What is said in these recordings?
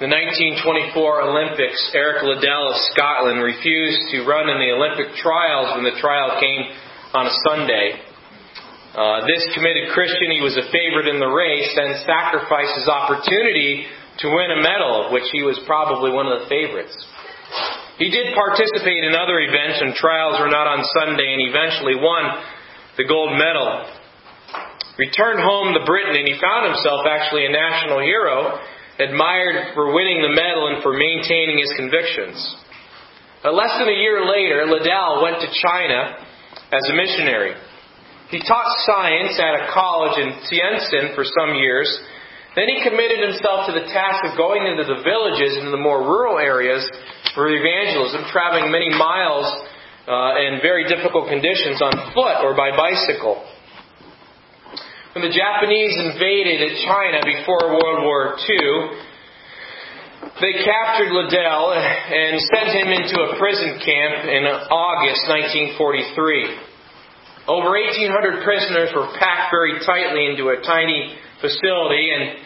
the 1924 Olympics, Eric Liddell of Scotland refused to run in the Olympic trials when the trial came on a Sunday. Uh, this committed Christian, he was a favorite in the race, and sacrificed his opportunity to win a medal, of which he was probably one of the favorites. He did participate in other events, and trials were not on Sunday, and eventually won the gold medal. Returned home to Britain, and he found himself actually a national hero admired for winning the medal and for maintaining his convictions. But less than a year later, Liddell went to China as a missionary. He taught science at a college in Tientsin for some years. Then he committed himself to the task of going into the villages, into the more rural areas for evangelism, traveling many miles uh, in very difficult conditions on foot or by bicycle. When the Japanese invaded China before World War II, they captured Liddell and sent him into a prison camp in August 1943. Over 1,800 prisoners were packed very tightly into a tiny facility, and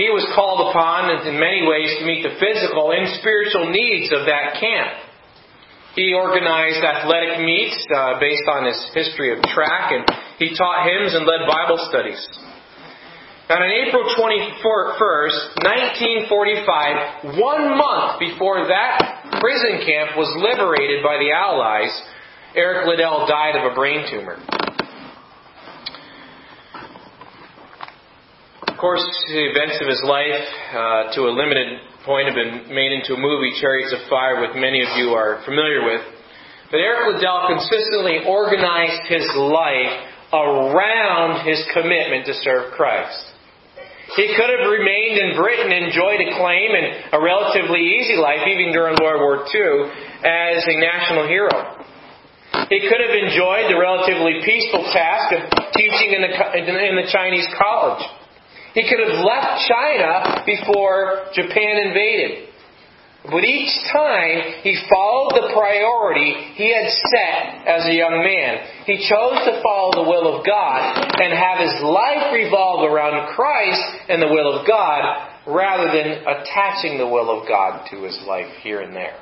he was called upon in many ways to meet the physical and spiritual needs of that camp. He organized athletic meets uh, based on his history of track, and he taught hymns and led Bible studies. And on April 21st, 1945, one month before that prison camp was liberated by the Allies, Eric Liddell died of a brain tumor. Of course, the events of his life, uh, to a limited point have been made into a movie, Chariots of Fire, which many of you are familiar with. But Eric Liddell consistently organized his life around his commitment to serve Christ. He could have remained in Britain, enjoyed acclaim and a relatively easy life, even during World War II, as a national hero. He could have enjoyed the relatively peaceful task of teaching in the, in the Chinese college. He could have left China before Japan invaded. But each time he followed the priority he had set as a young man. He chose to follow the will of God and have his life revolve around Christ and the will of God rather than attaching the will of God to his life here and there.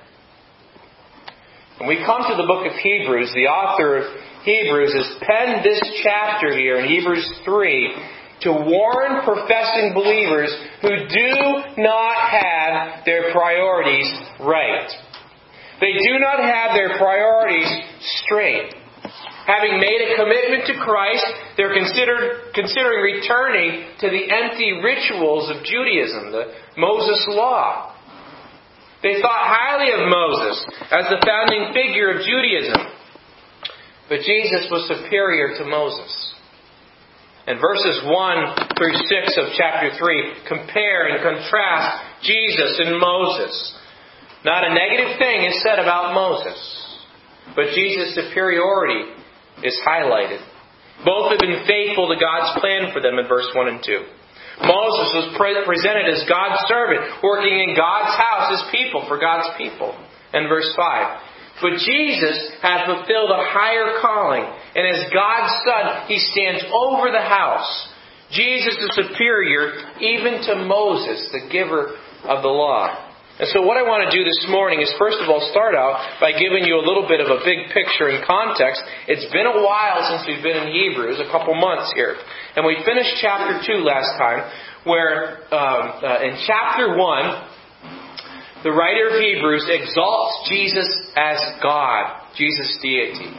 When we come to the book of Hebrews, the author of Hebrews has penned this chapter here in Hebrews 3 to warn professing believers who do not have their priorities right. They do not have their priorities straight. Having made a commitment to Christ, they're considered, considering returning to the empty rituals of Judaism, the Moses Law. They thought highly of Moses as the founding figure of Judaism. But Jesus was superior to Moses. And verses 1 through 6 of chapter 3 compare and contrast Jesus and Moses. Not a negative thing is said about Moses, but Jesus' superiority is highlighted. Both have been faithful to God's plan for them in verse 1 and 2. Moses was pre- presented as God's servant, working in God's house as people for God's people. And verse 5. But Jesus has fulfilled a higher calling, and as God's Son, He stands over the house. Jesus is superior even to Moses, the giver of the law. And so, what I want to do this morning is, first of all, start out by giving you a little bit of a big picture and context. It's been a while since we've been in Hebrews, a couple months here. And we finished chapter 2 last time, where um, uh, in chapter 1, the writer of Hebrews exalts Jesus as God, Jesus' deity.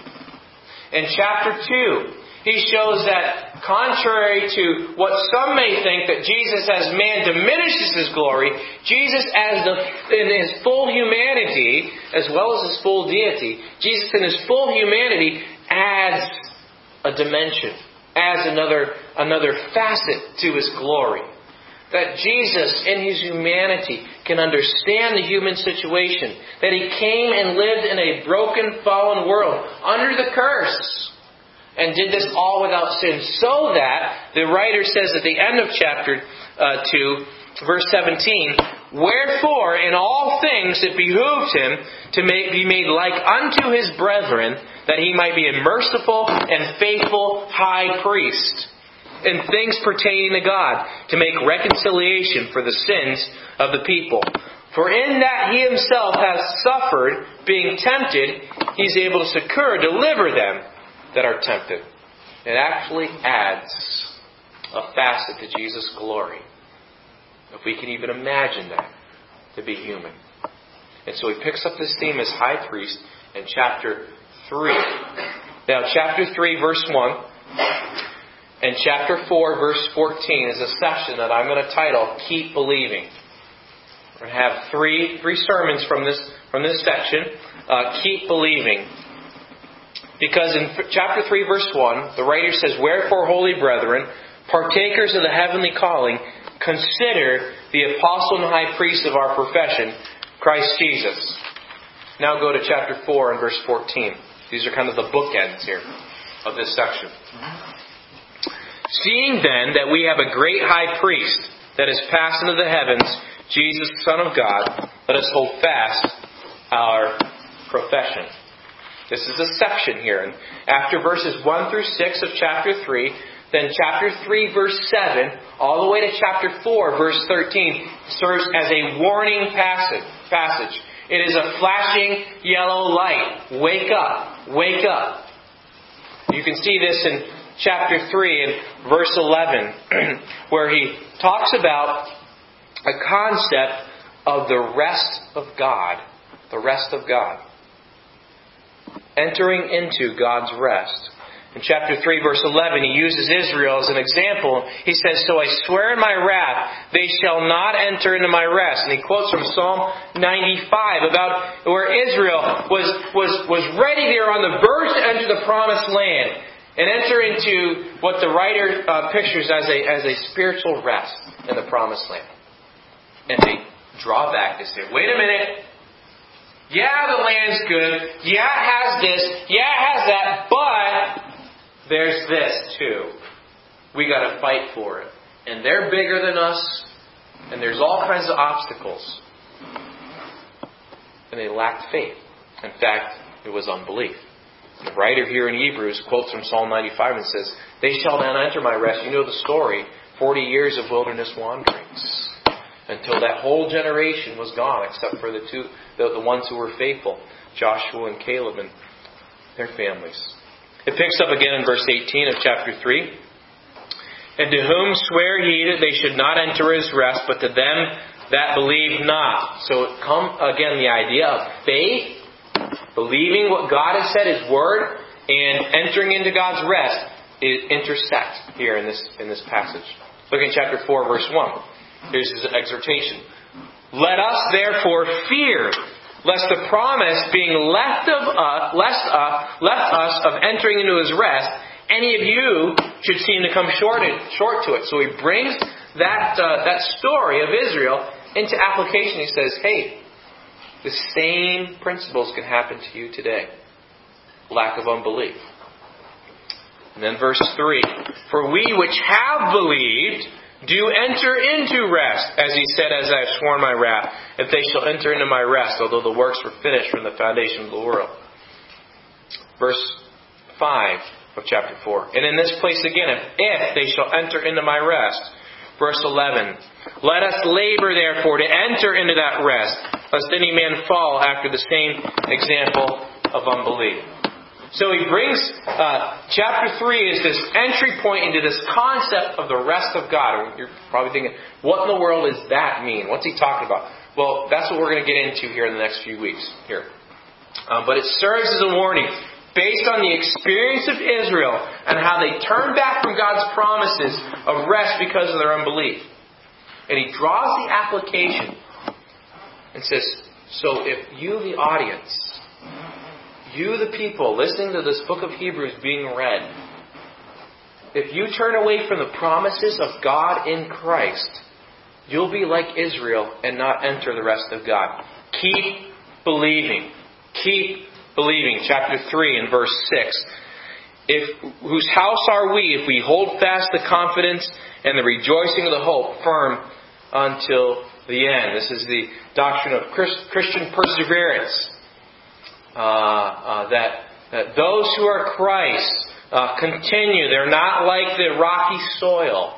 In chapter 2, he shows that contrary to what some may think that Jesus as man diminishes his glory, Jesus as the, in his full humanity, as well as his full deity, Jesus in his full humanity adds a dimension, adds another, another facet to his glory that Jesus, in his humanity, can understand the human situation. That he came and lived in a broken, fallen world under the curse. And did this all without sin. So that, the writer says at the end of chapter uh, 2, verse 17, Wherefore, in all things it behooved him to make, be made like unto his brethren, that he might be a merciful and faithful high priest in things pertaining to God, to make reconciliation for the sins of the people. For in that he himself has suffered, being tempted, he's able to succor, deliver them that are tempted. It actually adds a facet to Jesus' glory. If we can even imagine that, to be human. And so he picks up this theme as high priest in chapter 3. Now, chapter 3, verse 1, and chapter 4, verse 14 is a section that I'm going to title Keep Believing. We're going to have three, three sermons from this, from this section. Uh, keep believing. Because in chapter 3, verse 1, the writer says, Wherefore, holy brethren, partakers of the heavenly calling, consider the apostle and high priest of our profession, Christ Jesus. Now go to chapter 4 and verse 14. These are kind of the bookends here of this section. Seeing then that we have a great high priest that is passed into the heavens, Jesus, Son of God, let us hold fast our profession. This is a section here. And after verses 1 through 6 of chapter 3, then chapter 3, verse 7, all the way to chapter 4, verse 13, serves as a warning passage. It is a flashing yellow light. Wake up. Wake up. You can see this in chapter 3 and verse 11, where he talks about a concept of the rest of God. The rest of God. Entering into God's rest. In chapter 3, verse 11, he uses Israel as an example. He says, So I swear in my wrath, they shall not enter into my rest. And he quotes from Psalm 95 about where Israel was, was, was ready there on the verge to enter the promised land and enter into what the writer uh, pictures as a, as a spiritual rest in the promised land. And they draw back. They say, Wait a minute. Yeah, the land's good. Yeah, it has this. Yeah, it has that. But there's this too. We got to fight for it. And they're bigger than us, and there's all kinds of obstacles. And they lacked faith. In fact, it was unbelief. The writer here in Hebrews quotes from Psalm 95 and says, They shall not enter my rest. You know the story 40 years of wilderness wanderings. Until that whole generation was gone, except for the two, the, the ones who were faithful, Joshua and Caleb and their families. It picks up again in verse 18 of chapter 3. And to whom swear he that they should not enter his rest, but to them that believe not. So come again the idea of faith, believing what God has said, His word, and entering into God's rest intersect here in this in this passage. Look in chapter 4, verse 1. Here's his exhortation. Let us therefore fear lest the promise being left of us, left, uh, left us of entering into his rest, any of you should seem to come short, short to it. So he brings that, uh, that story of Israel into application. He says, hey, the same principles can happen to you today. Lack of unbelief. And then verse 3 For we which have believed do enter into rest, as he said, as I have sworn my wrath, if they shall enter into my rest, although the works were finished from the foundation of the world. Verse 5 of chapter 4. And in this place again, if they shall enter into my rest. Verse 11. Let us labor therefore to enter into that rest, lest any man fall after the same example of unbelief. So he brings uh, chapter 3 is this entry point into this concept of the rest of God. You're probably thinking, what in the world does that mean? What's he talking about? Well, that's what we're going to get into here in the next few weeks. Here, um, but it serves as a warning based on the experience of Israel and how they turned back from God's promises of rest because of their unbelief. And he draws the application and says, so if you, the audience, you, the people, listening to this book of Hebrews being read, if you turn away from the promises of God in Christ, you'll be like Israel and not enter the rest of God. Keep believing. Keep believing. Chapter 3 and verse 6. If, whose house are we if we hold fast the confidence and the rejoicing of the hope firm until the end? This is the doctrine of Christ, Christian perseverance uh, uh, that, that those who are Christ uh, continue. They're not like the rocky soil.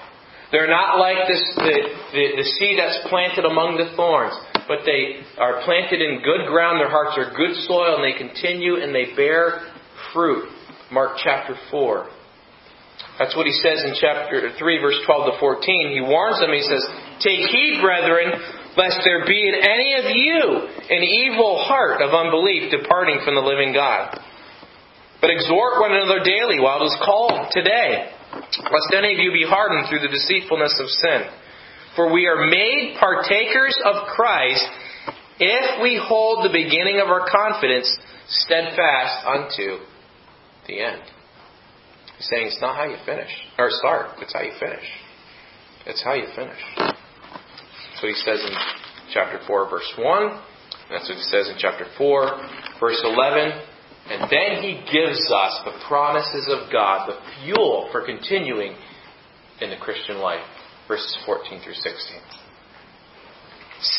They're not like this, the, the, the seed that's planted among the thorns, but they are planted in good ground. Their hearts are good soil, and they continue and they bear fruit. Mark chapter 4. That's what he says in chapter 3, verse 12 to 14. He warns them, he says, Take heed, brethren, lest there be in any of you an evil heart of unbelief departing from the living God. But exhort one another daily while it is called today, lest any of you be hardened through the deceitfulness of sin. For we are made partakers of Christ if we hold the beginning of our confidence steadfast unto the end. He's saying it's not how you finish or start, it's how you finish. It's how you finish. What he says in chapter 4, verse 1. That's what he says in chapter 4, verse 11. And then he gives us the promises of God, the fuel for continuing in the Christian life. Verses 14 through 16.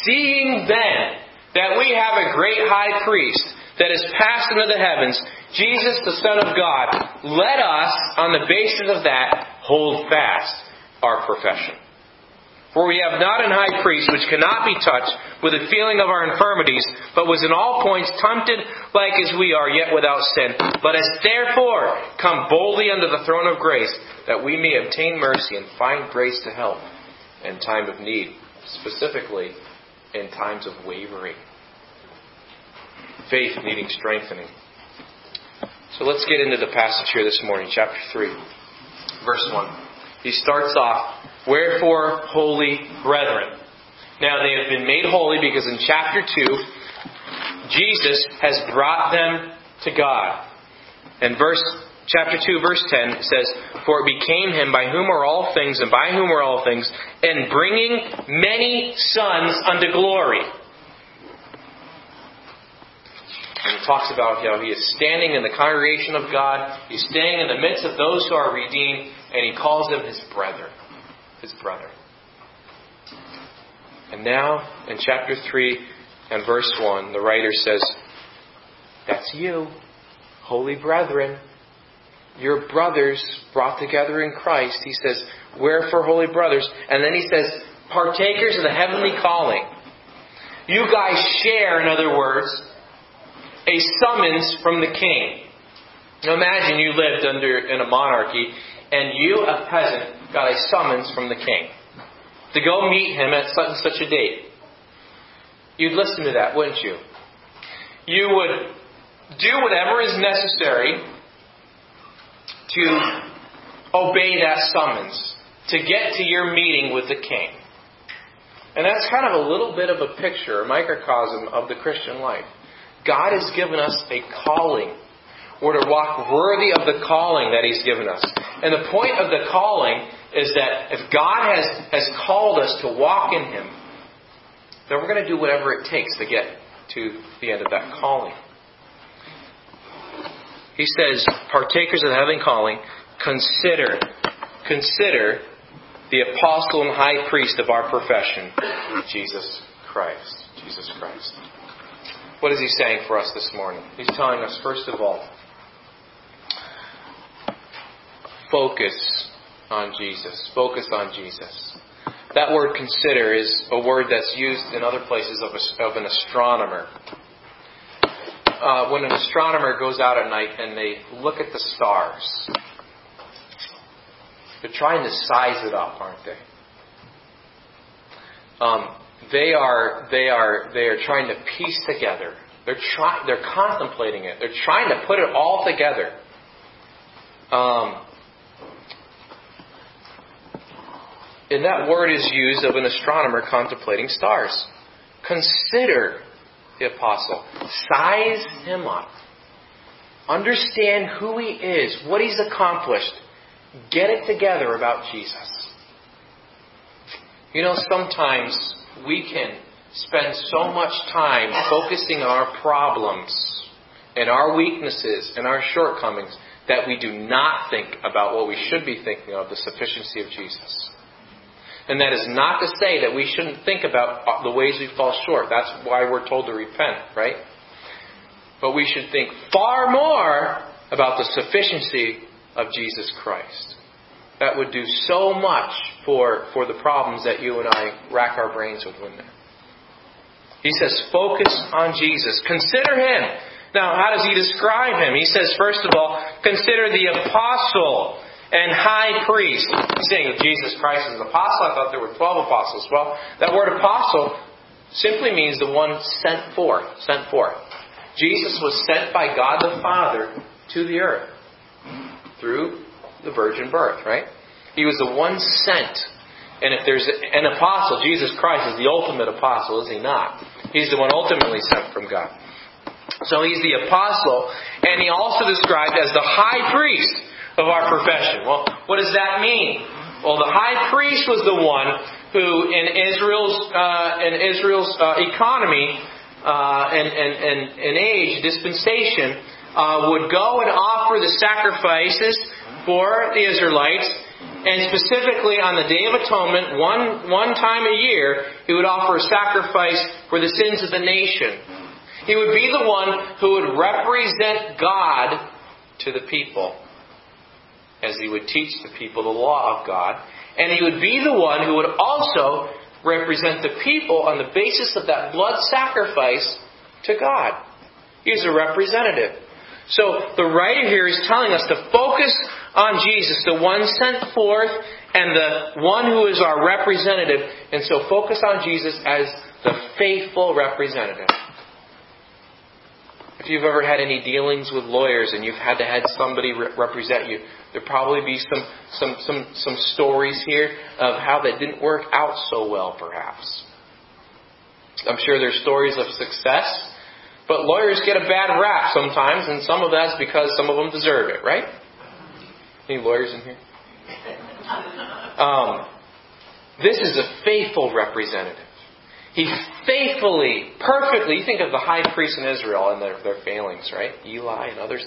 Seeing then that we have a great high priest that is passed into the heavens, Jesus, the Son of God, let us, on the basis of that, hold fast our profession. For we have not an high priest which cannot be touched with the feeling of our infirmities, but was in all points tempted like as we are, yet without sin. Let us therefore come boldly unto the throne of grace, that we may obtain mercy and find grace to help in time of need, specifically in times of wavering. Faith needing strengthening. So let's get into the passage here this morning, chapter 3, verse 1. He starts off, Wherefore, holy brethren. Now they have been made holy because in chapter 2, Jesus has brought them to God. And verse chapter 2 verse 10 says, For it became him by whom are all things and by whom are all things, and bringing many sons unto glory. And he talks about how he is standing in the congregation of God. He's standing in the midst of those who are redeemed, and he calls them his brethren. His brother. And now, in chapter 3 and verse 1, the writer says, That's you, holy brethren. Your brothers brought together in Christ. He says, Wherefore, holy brothers? And then he says, Partakers of the heavenly calling. You guys share, in other words, a summons from the king. Now imagine you lived under in a monarchy and you, a peasant, got a summons from the king to go meet him at such and such a date. You'd listen to that, wouldn't you? You would do whatever is necessary to obey that summons, to get to your meeting with the king. And that's kind of a little bit of a picture, a microcosm of the Christian life. God has given us a calling. We're to walk worthy of the calling that He's given us. And the point of the calling is that if God has, has called us to walk in Him, then we're going to do whatever it takes to get to the end of that calling. He says, partakers of the heavenly calling, consider, consider the apostle and high priest of our profession, Jesus Christ. Jesus Christ. What is he saying for us this morning? He's telling us, first of all, focus on Jesus. Focus on Jesus. That word consider is a word that's used in other places of, a, of an astronomer. Uh, when an astronomer goes out at night and they look at the stars, they're trying to size it up, aren't they? Um, they are they are they are trying to piece together. They're trying they're contemplating it. They're trying to put it all together. Um, and that word is used of an astronomer contemplating stars. Consider the apostle. Size him up. Understand who he is, what he's accomplished. Get it together about Jesus. You know, sometimes we can spend so much time focusing on our problems and our weaknesses and our shortcomings that we do not think about what we should be thinking of the sufficiency of Jesus. And that is not to say that we shouldn't think about uh, the ways we fall short. That's why we're told to repent, right? But we should think far more about the sufficiency of Jesus Christ. That would do so much for, for the problems that you and I rack our brains with? He says, focus on Jesus. Consider him. Now, how does he describe him? He says, first of all, consider the apostle and high priest. Saying Jesus Christ is an apostle. I thought there were 12 apostles. Well, that word apostle simply means the one sent forth. Sent forth. Jesus was sent by God the Father to the earth through the virgin birth, right? He was the one sent. And if there's an apostle, Jesus Christ is the ultimate apostle, is he not? He's the one ultimately sent from God. So he's the apostle, and he also described as the high priest of our profession. Well, what does that mean? Well, the high priest was the one who, in Israel's uh, in Israel's uh, economy uh, and, and, and, and age dispensation, uh, would go and offer the sacrifices for the Israelites, and specifically on the Day of Atonement, one one time a year, he would offer a sacrifice for the sins of the nation. He would be the one who would represent God to the people as he would teach the people the law of God. And he would be the one who would also represent the people on the basis of that blood sacrifice to God. He was a representative. So the writer here is telling us to focus on Jesus, the one sent forth and the one who is our representative. And so focus on Jesus as the faithful representative. If you've ever had any dealings with lawyers and you've had to have somebody re- represent you, there'll probably be some, some, some, some stories here of how that didn't work out so well, perhaps. I'm sure there's stories of success, but lawyers get a bad rap sometimes, and some of that's because some of them deserve it, right? Any lawyers in here? Um, this is a faithful representative. He faithfully, perfectly, you think of the high priest in Israel and their, their failings, right? Eli and others.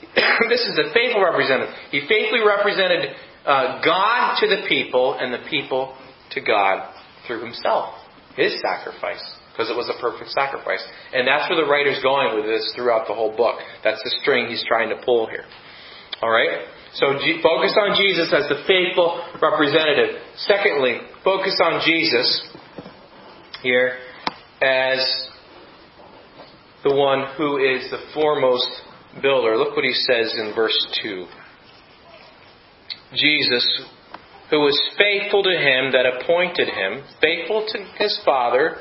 this is the faithful representative. He faithfully represented uh, God to the people and the people to God through himself, his sacrifice, because it was a perfect sacrifice. And that's where the writer's going with this throughout the whole book. That's the string he's trying to pull here. All right? So focus on Jesus as the faithful representative. Secondly, focus on Jesus here as the one who is the foremost builder. Look what he says in verse 2. Jesus, who was faithful to him that appointed him, faithful to his Father,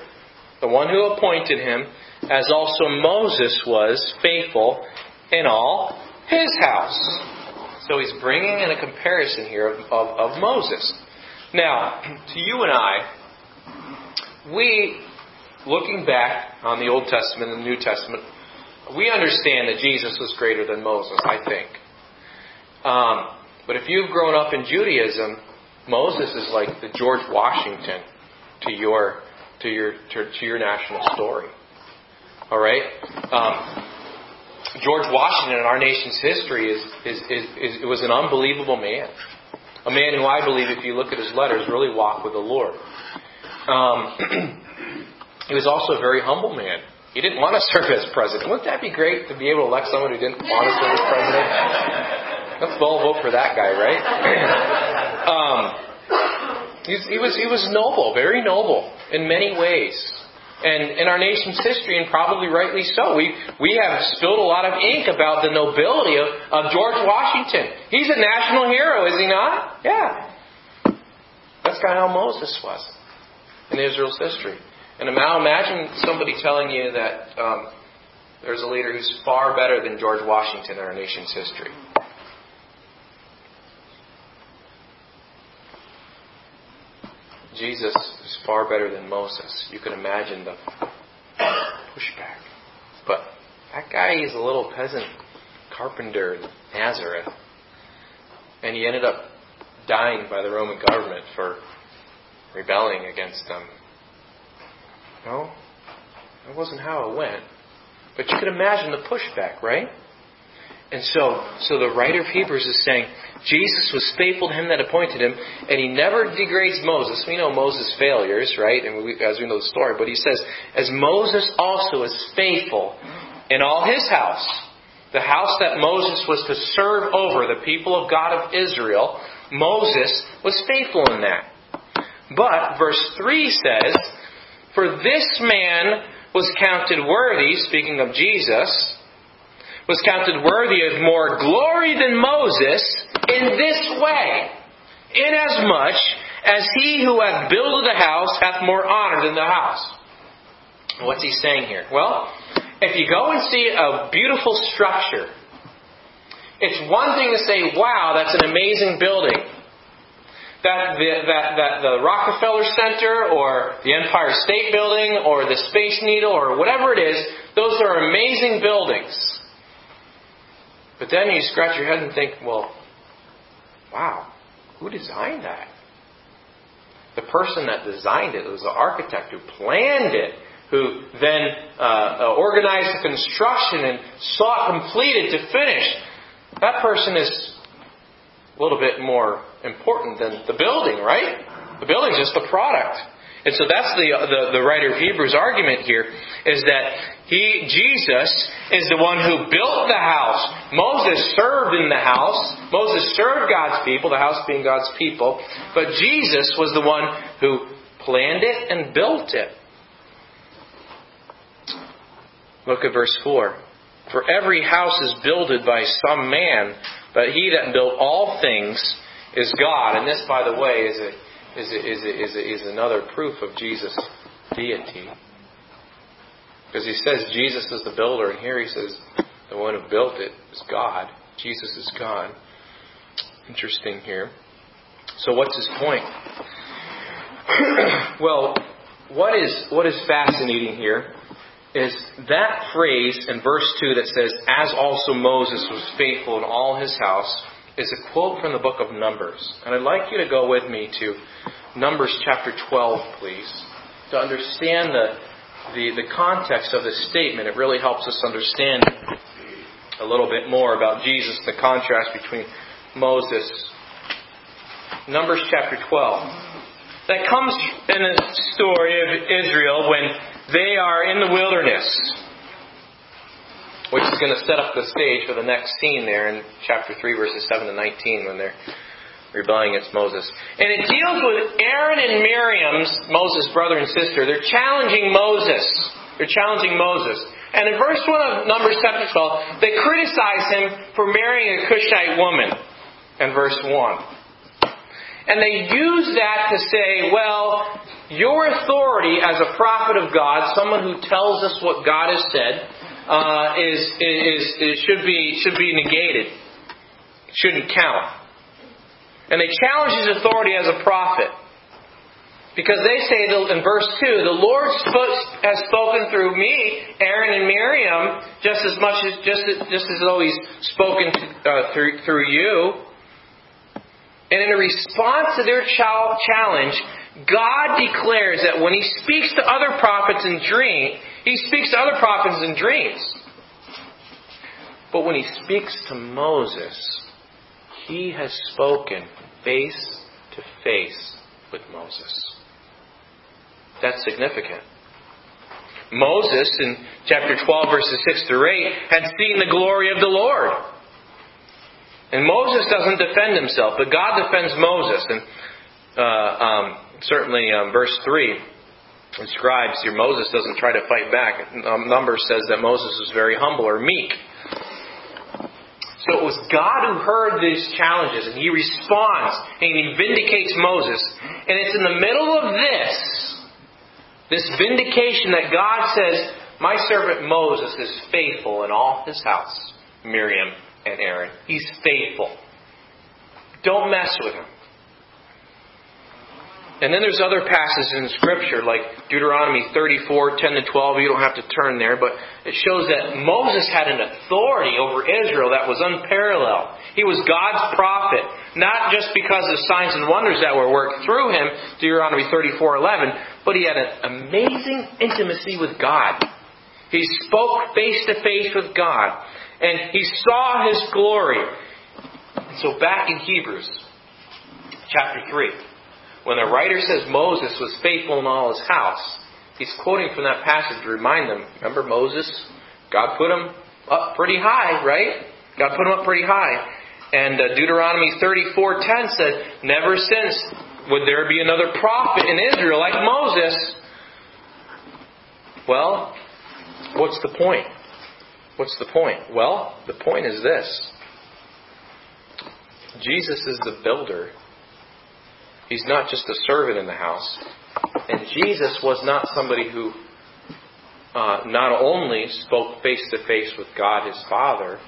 the one who appointed him, as also Moses was faithful in all his house. So he's bringing in a comparison here of, of, of Moses. Now, to you and I, we, looking back on the Old Testament and the New Testament, we understand that Jesus was greater than Moses, I think. Um, but if you've grown up in Judaism, Moses is like the George Washington to your to your to, to your national story. All right. Um, George Washington in our nation's history is, is, is, is, was an unbelievable man. A man who I believe, if you look at his letters, really walked with the Lord. Um, he was also a very humble man. He didn't want to serve as president. Wouldn't that be great to be able to elect someone who didn't want to serve as president? Let's all vote for that guy, right? um, he was he was noble, very noble in many ways. And in our nation's history, and probably rightly so, we, we have spilled a lot of ink about the nobility of, of George Washington. He's a national hero, is he not? Yeah. That's kind of how Moses was in Israel's history. And now imagine somebody telling you that um, there's a leader who's far better than George Washington in our nation's history. Jesus is far better than Moses. You can imagine the pushback. But that guy is a little peasant carpenter in Nazareth. And he ended up dying by the Roman government for rebelling against them. No, that wasn't how it went. But you can imagine the pushback, right? And so, so the writer of Hebrews is saying Jesus was faithful to him that appointed him, and he never degrades Moses. We know Moses' failures, right? And we, as we know the story, but he says, as Moses also is faithful in all his house. the house that Moses was to serve over, the people of God of Israel, Moses was faithful in that. But verse 3 says, For this man was counted worthy, speaking of Jesus, was counted worthy of more glory than Moses in this way, inasmuch as he who hath builded the house hath more honor than the house. What's he saying here? Well, if you go and see a beautiful structure, it's one thing to say, wow, that's an amazing building. That the, that, that the Rockefeller Center or the Empire State Building or the Space Needle or whatever it is, those are amazing buildings. But then you scratch your head and think, well, wow, who designed that? The person that designed it was the architect who planned it who then uh, uh, organized the construction and saw it completed to finish, that person is a little bit more important than the building, right? The building is just the product. And so that's the, the, the writer of Hebrews' argument here, is that he, Jesus, is the one who built the house. Moses served in the house. Moses served God's people, the house being God's people. But Jesus was the one who planned it and built it. Look at verse 4. For every house is builded by some man, but he that built all things is God. And this, by the way, is, a, is, a, is, a, is, a, is another proof of Jesus' deity. Because he says Jesus is the builder, and here he says the one who built it is God. Jesus is God. Interesting here. So, what's his point? well, what is, what is fascinating here is that phrase in verse 2 that says, As also Moses was faithful in all his house, is a quote from the book of Numbers. And I'd like you to go with me to Numbers chapter 12, please, to understand the, the, the context of this statement. It really helps us understand a little bit more about Jesus, the contrast between Moses. Numbers chapter 12. That comes in the story of Israel when they are in the wilderness, which is going to set up the stage for the next scene there in chapter 3, verses 7 to 19, when they're rebelling against Moses. And it deals with Aaron and Miriam's, Moses' brother and sister. They're challenging Moses. They're challenging Moses. And in verse 1 of Numbers chapter 12, they criticize him for marrying a Cushite woman. In verse 1. And they use that to say, well, your authority as a prophet of God, someone who tells us what God has said, uh, is, is, is, should, be, should be negated. Shouldn't count. And they challenge his authority as a prophet. Because they say in verse 2, the Lord has spoken through me, Aaron and Miriam, just as much as just, just as though he's spoken uh, through, through you. And in response to their challenge, God declares that when He speaks to other prophets in dream, He speaks to other prophets in dreams. But when He speaks to Moses, He has spoken face to face with Moses. That's significant. Moses, in chapter 12, verses 6 through 8, had seen the glory of the Lord. And Moses doesn't defend himself, but God defends Moses. And uh, um, certainly um, verse 3 describes here Moses doesn't try to fight back. Um, Numbers says that Moses was very humble or meek. So it was God who heard these challenges and he responds and he vindicates Moses. And it's in the middle of this, this vindication that God says, My servant Moses is faithful in all his house, Miriam and Aaron. He's faithful. Don't mess with him. And then there's other passages in Scripture, like Deuteronomy 34, 10 to 12. You don't have to turn there, but it shows that Moses had an authority over Israel that was unparalleled. He was God's prophet, not just because of signs and wonders that were worked through him, Deuteronomy 34, 11, but he had an amazing intimacy with God. He spoke face to face with God, and he saw his glory. So back in Hebrews, chapter 3 when the writer says Moses was faithful in all his house, he's quoting from that passage to remind them remember Moses? God put him up pretty high, right? God put him up pretty high. And uh, Deuteronomy 34:10 said, "Never since would there be another prophet in Israel like Moses." Well, what's the point? What's the point? Well, the point is this. Jesus is the builder. He's not just a servant in the house. And Jesus was not somebody who uh, not only spoke face to face with God his Father,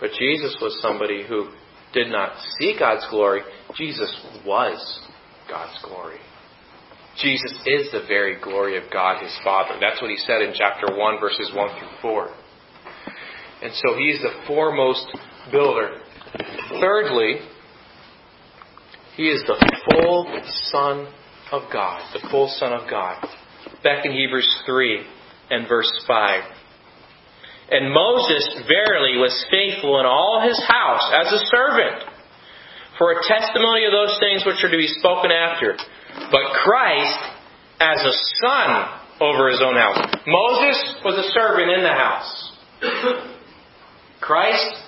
but Jesus was somebody who did not see God's glory. Jesus was God's glory. Jesus is the very glory of God his Father. That's what he said in chapter 1, verses 1 through 4. And so he's the foremost builder. Thirdly, he is the full Son of God. The full Son of God. Back in Hebrews 3 and verse 5. And Moses verily was faithful in all his house as a servant for a testimony of those things which are to be spoken after. But Christ as a son over his own house. Moses was a servant in the house. Christ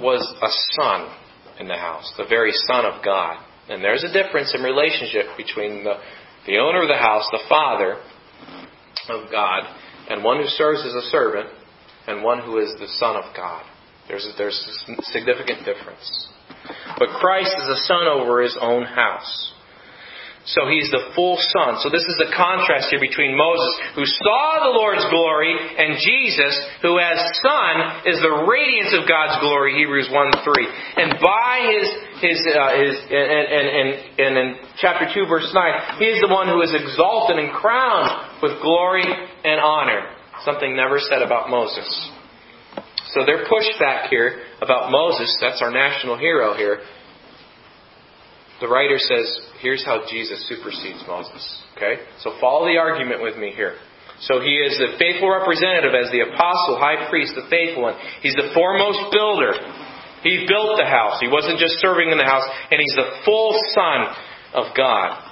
was a son in the house, the very Son of God. And there's a difference in relationship between the, the owner of the house, the Father of God, and one who serves as a servant and one who is the Son of God. There's a, there's a significant difference. But Christ is a son over his own house. So he's the full son. So this is the contrast here between Moses, who saw the Lord's glory, and Jesus, who as son is the radiance of God's glory, Hebrews 1 3. And by his, his, uh, his and, and, and, and in chapter 2, verse 9, he is the one who is exalted and crowned with glory and honor. Something never said about Moses. So their pushback here about Moses, that's our national hero here, the writer says, here's how Jesus supersedes Moses. Okay? So follow the argument with me here. So he is the faithful representative as the apostle, high priest, the faithful one. He's the foremost builder. He built the house. He wasn't just serving in the house, and he's the full son of God.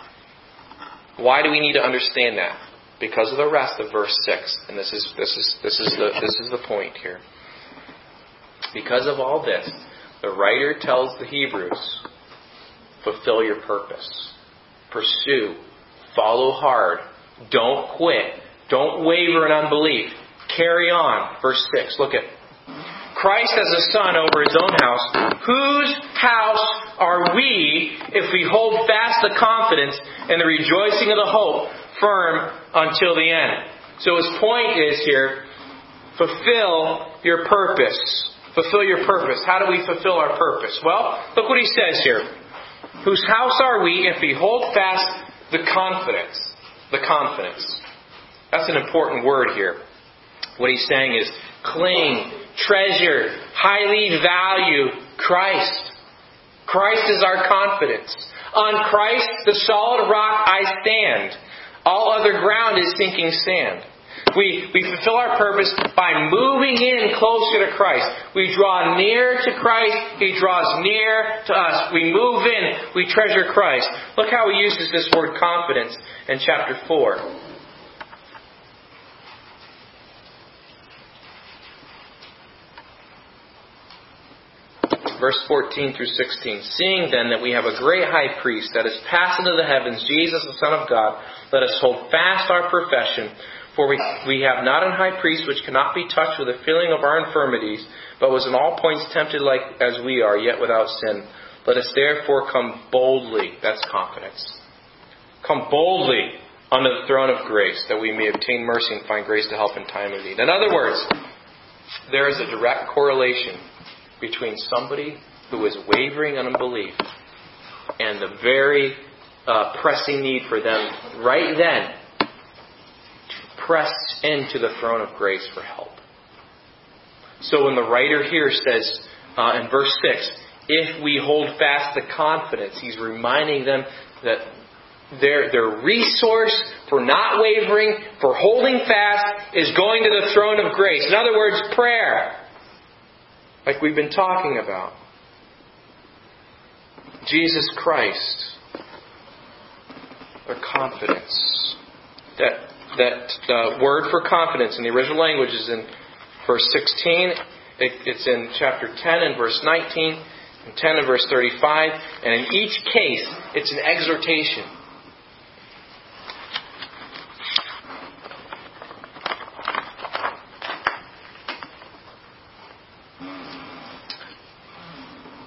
Why do we need to understand that? Because of the rest of verse six. And this is this is this is the this is the point here. Because of all this, the writer tells the Hebrews fulfill your purpose. Pursue. Follow hard. Don't quit. Don't waver in unbelief. Carry on. Verse 6. Look at Christ as a son over his own house. Whose house are we if we hold fast the confidence and the rejoicing of the hope firm until the end? So his point is here fulfill your purpose. Fulfill your purpose. How do we fulfill our purpose? Well, look what he says here. Whose house are we if we hold fast the confidence? The confidence. That's an important word here. What he's saying is cling, treasure, highly value Christ. Christ is our confidence. On Christ, the solid rock, I stand. All other ground is sinking sand. We, we fulfill our purpose by moving in closer to Christ. We draw near to Christ. He draws near to us. We move in. We treasure Christ. Look how he uses this word confidence in chapter 4. verse 14 through 16. Seeing then that we have a great high priest that is passed into the heavens, Jesus the Son of God, let us hold fast our profession. For we, we have not an high priest which cannot be touched with the feeling of our infirmities, but was in all points tempted like as we are, yet without sin. Let us therefore come boldly, that's confidence, come boldly unto the throne of grace, that we may obtain mercy and find grace to help in time of need. In other words, there is a direct correlation between somebody who is wavering in unbelief and the very uh, pressing need for them right then press into the throne of grace for help. So when the writer here says uh, in verse 6, if we hold fast the confidence, he's reminding them that their, their resource for not wavering, for holding fast, is going to the throne of grace. In other words, prayer. Like we've been talking about. Jesus Christ. Their confidence. That that word for confidence in the original language is in verse 16. It's in chapter 10 and verse 19, and 10 and verse 35. And in each case, it's an exhortation.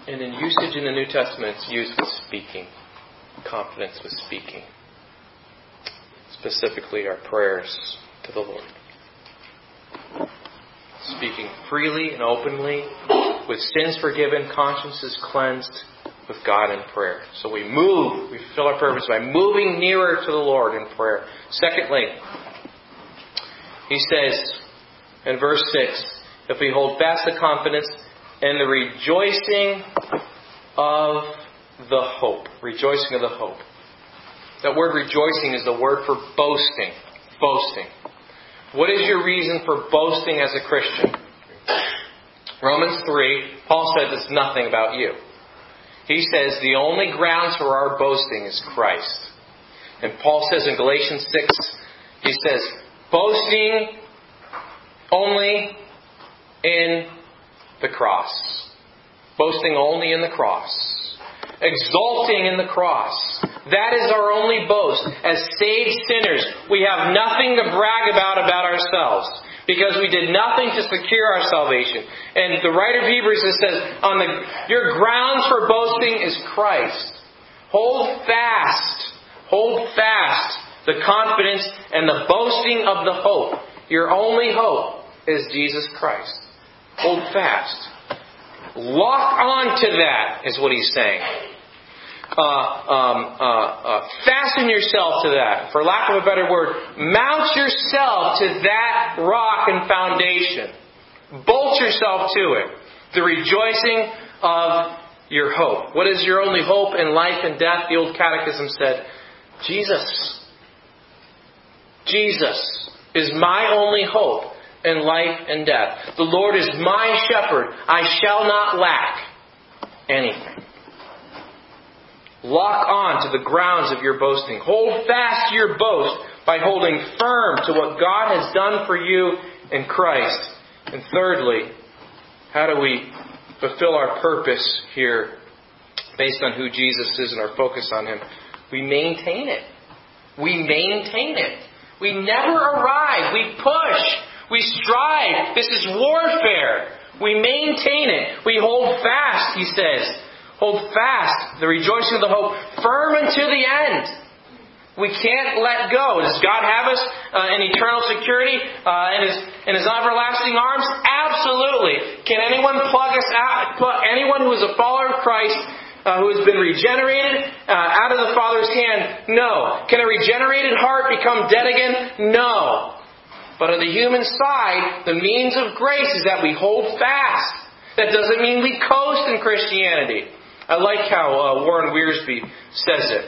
And in usage in the New Testament, it's used with speaking, confidence with speaking. Specifically, our prayers to the Lord speaking freely and openly, with sins forgiven, consciences cleansed, with God in prayer. So we move, we fulfill our purpose by moving nearer to the Lord in prayer. Secondly, he says in verse 6 if we hold fast the confidence and the rejoicing of the hope. Rejoicing of the hope. That word rejoicing is the word for boasting. Boasting. What is your reason for boasting as a Christian? Romans 3, Paul says it's nothing about you. He says the only grounds for our boasting is Christ. And Paul says in Galatians 6, he says, boasting only in the cross. Boasting only in the cross. Exulting in the cross. That is our only boast. As saved sinners, we have nothing to brag about about ourselves because we did nothing to secure our salvation. And the writer of Hebrews says, on the, your grounds for boasting is Christ. Hold fast, hold fast the confidence and the boasting of the hope. Your only hope is Jesus Christ. Hold fast. Lock on to that, is what he's saying uh, um, uh, uh, fasten yourself to that. For lack of a better word, mount yourself to that rock and foundation. Bolt yourself to it. The rejoicing of your hope. What is your only hope in life and death? The old catechism said, Jesus. Jesus is my only hope in life and death. The Lord is my shepherd. I shall not lack anything. Lock on to the grounds of your boasting. Hold fast to your boast by holding firm to what God has done for you in Christ. And thirdly, how do we fulfill our purpose here based on who Jesus is and our focus on Him? We maintain it. We maintain it. We never arrive. We push. We strive. This is warfare. We maintain it. We hold fast, he says. Hold fast the rejoicing of the hope firm unto the end. We can't let go. Does God have us uh, in eternal security uh, in, his, in His everlasting arms? Absolutely. Can anyone plug us out? Anyone who is a follower of Christ uh, who has been regenerated uh, out of the Father's hand? No. Can a regenerated heart become dead again? No. But on the human side, the means of grace is that we hold fast. That doesn't mean we coast in Christianity. I like how uh, Warren Wiersbe says it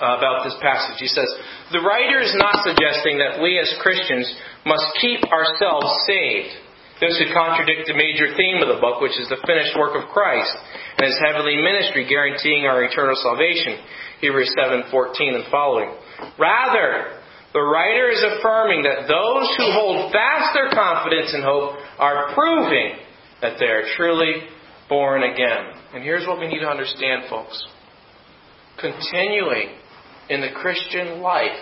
uh, about this passage. He says, The writer is not suggesting that we as Christians must keep ourselves saved. This would contradict the major theme of the book, which is the finished work of Christ and his heavenly ministry guaranteeing our eternal salvation. Hebrews 7:14 and following. Rather, the writer is affirming that those who hold fast their confidence and hope are proving that they are truly born again. And here's what we need to understand, folks. Continuing in the Christian life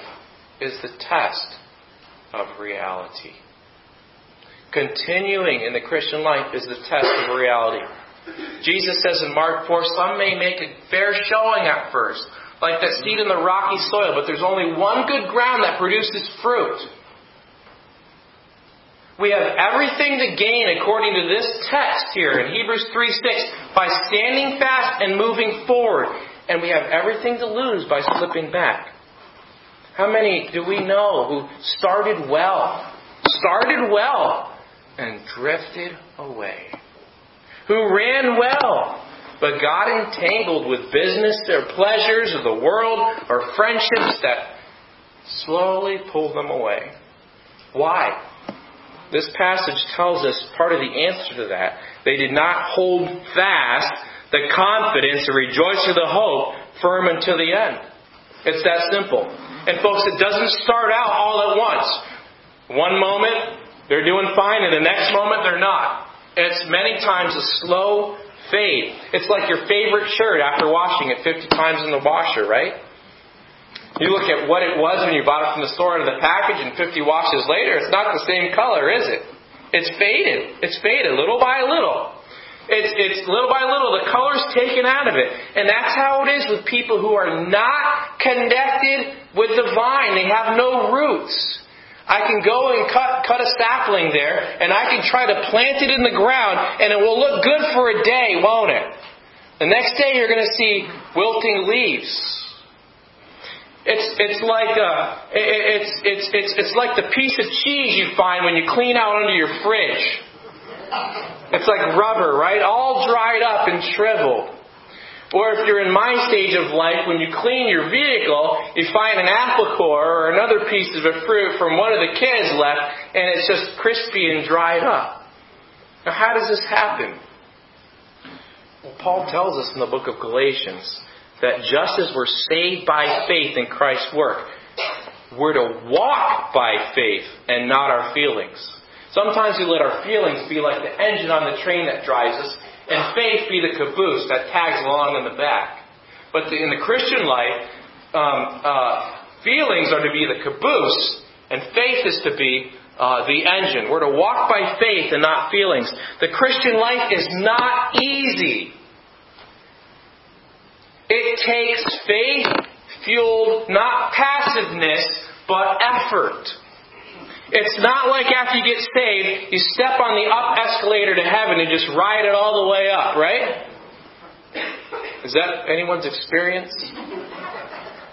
is the test of reality. Continuing in the Christian life is the test of reality. Jesus says in Mark 4, some may make a fair showing at first, like that seed in the rocky soil, but there's only one good ground that produces fruit. We have everything to gain according to this text here in Hebrews 3:6 by standing fast and moving forward. And we have everything to lose by slipping back. How many do we know who started well, started well, and drifted away? Who ran well, but got entangled with business or pleasures of the world or friendships that slowly pulled them away? Why? This passage tells us part of the answer to that. They did not hold fast the confidence and rejoice of the hope firm until the end. It's that simple. And folks, it doesn't start out all at once. One moment, They're doing fine, and the next moment they're not. It's many times a slow fade. It's like your favorite shirt after washing it 50 times in the washer, right? You look at what it was when you bought it from the store into the package, and 50 washes later, it's not the same color, is it? It's faded. It's faded little by little. It's, it's little by little, the color's taken out of it. And that's how it is with people who are not connected with the vine. They have no roots. I can go and cut, cut a sapling there, and I can try to plant it in the ground, and it will look good for a day, won't it? The next day you're going to see wilting leaves. It's, it's like uh, a, it's, it's, it's, it's like the piece of cheese you find when you clean out under your fridge. It's like rubber, right? All dried up and shriveled. Or if you're in my stage of life, when you clean your vehicle, you find an apple core or another piece of a fruit from one of the kids left, and it's just crispy and dried up. Now, how does this happen? Well, Paul tells us in the book of Galatians that just as we're saved by faith in Christ's work, we're to walk by faith and not our feelings. Sometimes we let our feelings be like the engine on the train that drives us, and faith be the caboose that tags along in the back. But in the Christian life, um, uh, feelings are to be the caboose, and faith is to be uh, the engine. We're to walk by faith and not feelings. The Christian life is not easy. It takes faith fueled, not passiveness, but effort. It's not like after you get saved, you step on the up escalator to heaven and just ride it all the way up, right? Is that anyone's experience?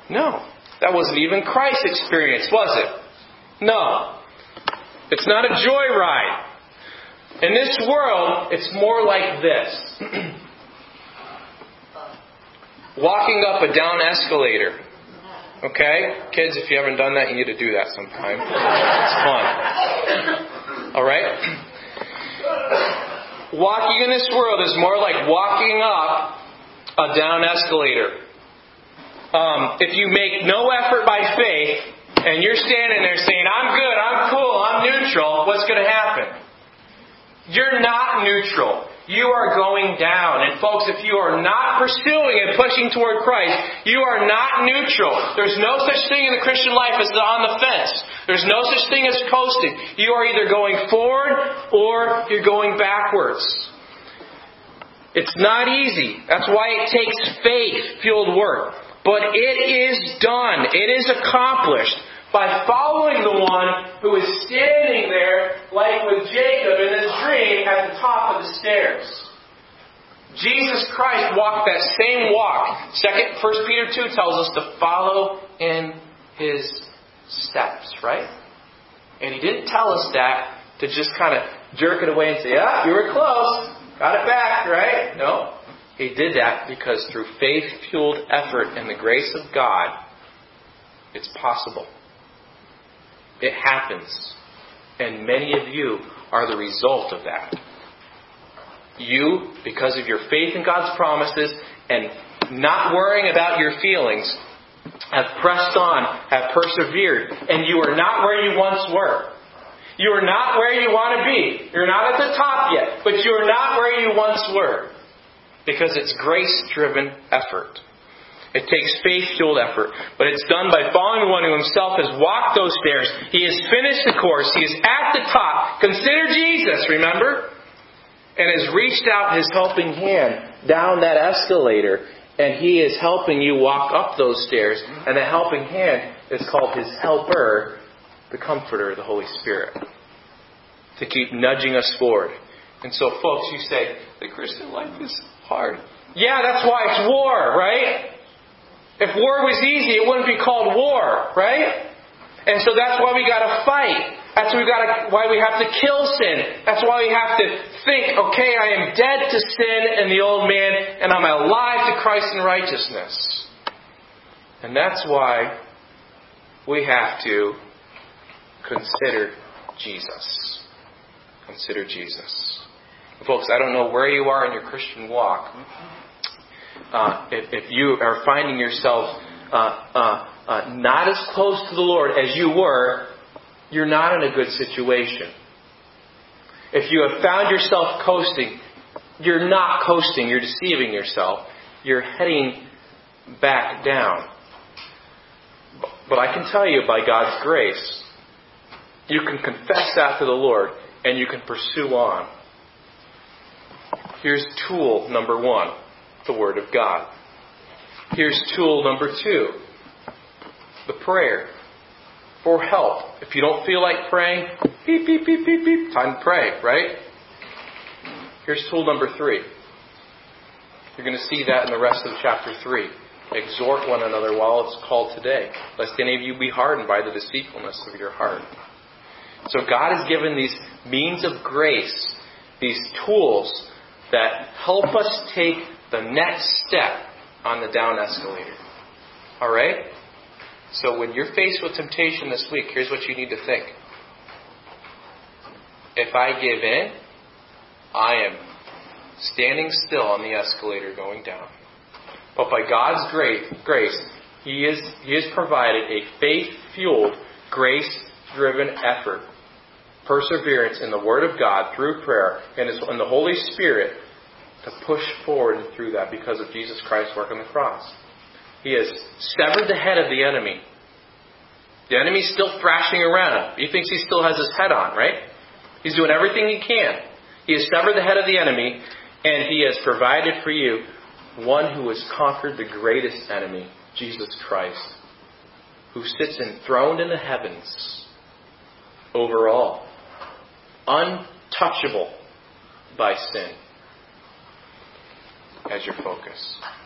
No. That wasn't even Christ's experience, was it? No. It's not a joyride. In this world, it's more like this. Walking up a down escalator. Okay? Kids, if you haven't done that, you need to do that sometime. It's fun. Alright? Walking in this world is more like walking up a down escalator. Um, if you make no effort by faith, and you're standing there saying, I'm good, I'm cool, I'm neutral, what's going to happen? You're not neutral you are going down. And folks, if you are not pursuing and pushing toward Christ, you are not neutral. There's no such thing in the Christian life as on the fence. There's no such thing as coasting. You are either going forward or you're going backwards. It's not easy. That's why it takes faith fueled work. But it is done. It is accomplished by following the one who is standing there, like with Jacob in his dream, at top of the stairs. Jesus Christ walked that same walk. Second, First Peter two tells us to follow in his steps, right? And he didn't tell us that to just kind of jerk it away and say, "Yeah, you were close, got it back," right? No, he did that because through faith-fueled effort and the grace of God, it's possible. It happens. And many of you are the result of that. You, because of your faith in God's promises and not worrying about your feelings, have pressed on, have persevered, and you are not where you once were. You are not where you want to be. You're not at the top yet, but you are not where you once were. Because it's grace driven effort. It takes faith fueled effort, but it's done by following the one who himself has walked those stairs. He has finished the course. He is at the top. Consider Jesus, remember? And has reached out his helping hand down that escalator, and he is helping you walk up those stairs. And the helping hand is called his helper, the comforter, the Holy Spirit, to keep nudging us forward. And so, folks, you say, the Christian life is hard. Yeah, that's why it's war, right? If war was easy, it wouldn't be called war, right? And so that's why we got to fight. That's why we, gotta, why we have to kill sin. That's why we have to think, okay, I am dead to sin and the old man, and I'm alive to Christ and righteousness. And that's why we have to consider Jesus. Consider Jesus. Folks, I don't know where you are in your Christian walk uh, if, if, you are finding yourself uh, uh, uh, not as close to the Lord as you were, you're not in a good situation. If you have found yourself coasting, you're not coasting, you're deceiving yourself. You're heading back down. But I can tell you by God's grace, you can confess that to the Lord and you can pursue on. Here's tool number one the Word of God. Here's tool number two the prayer for help. If you don't feel like praying, beep, beep, beep, beep, beep, time to pray, right? Here's tool number three. You're going to see that in the rest of chapter 3. Exhort one another while it's called today, lest any of you be hardened by the deceitfulness of your heart. So God has given these means of grace, these tools that help us take the next step on the down escalator. All right? So when you're faced with temptation this week, here's what you need to think. If I give in, I am standing still on the escalator going down. But by God's grace, grace He, is, he has provided a faith fueled, grace driven effort, perseverance in the Word of God through prayer and in the Holy Spirit to push forward through that because of Jesus Christ's work on the cross. He has severed the head of the enemy. The enemy's still thrashing around. He thinks he still has his head on, right? He's doing everything he can. He has severed the head of the enemy, and he has provided for you one who has conquered the greatest enemy, Jesus Christ, who sits enthroned in the heavens over all, untouchable by sin as your focus.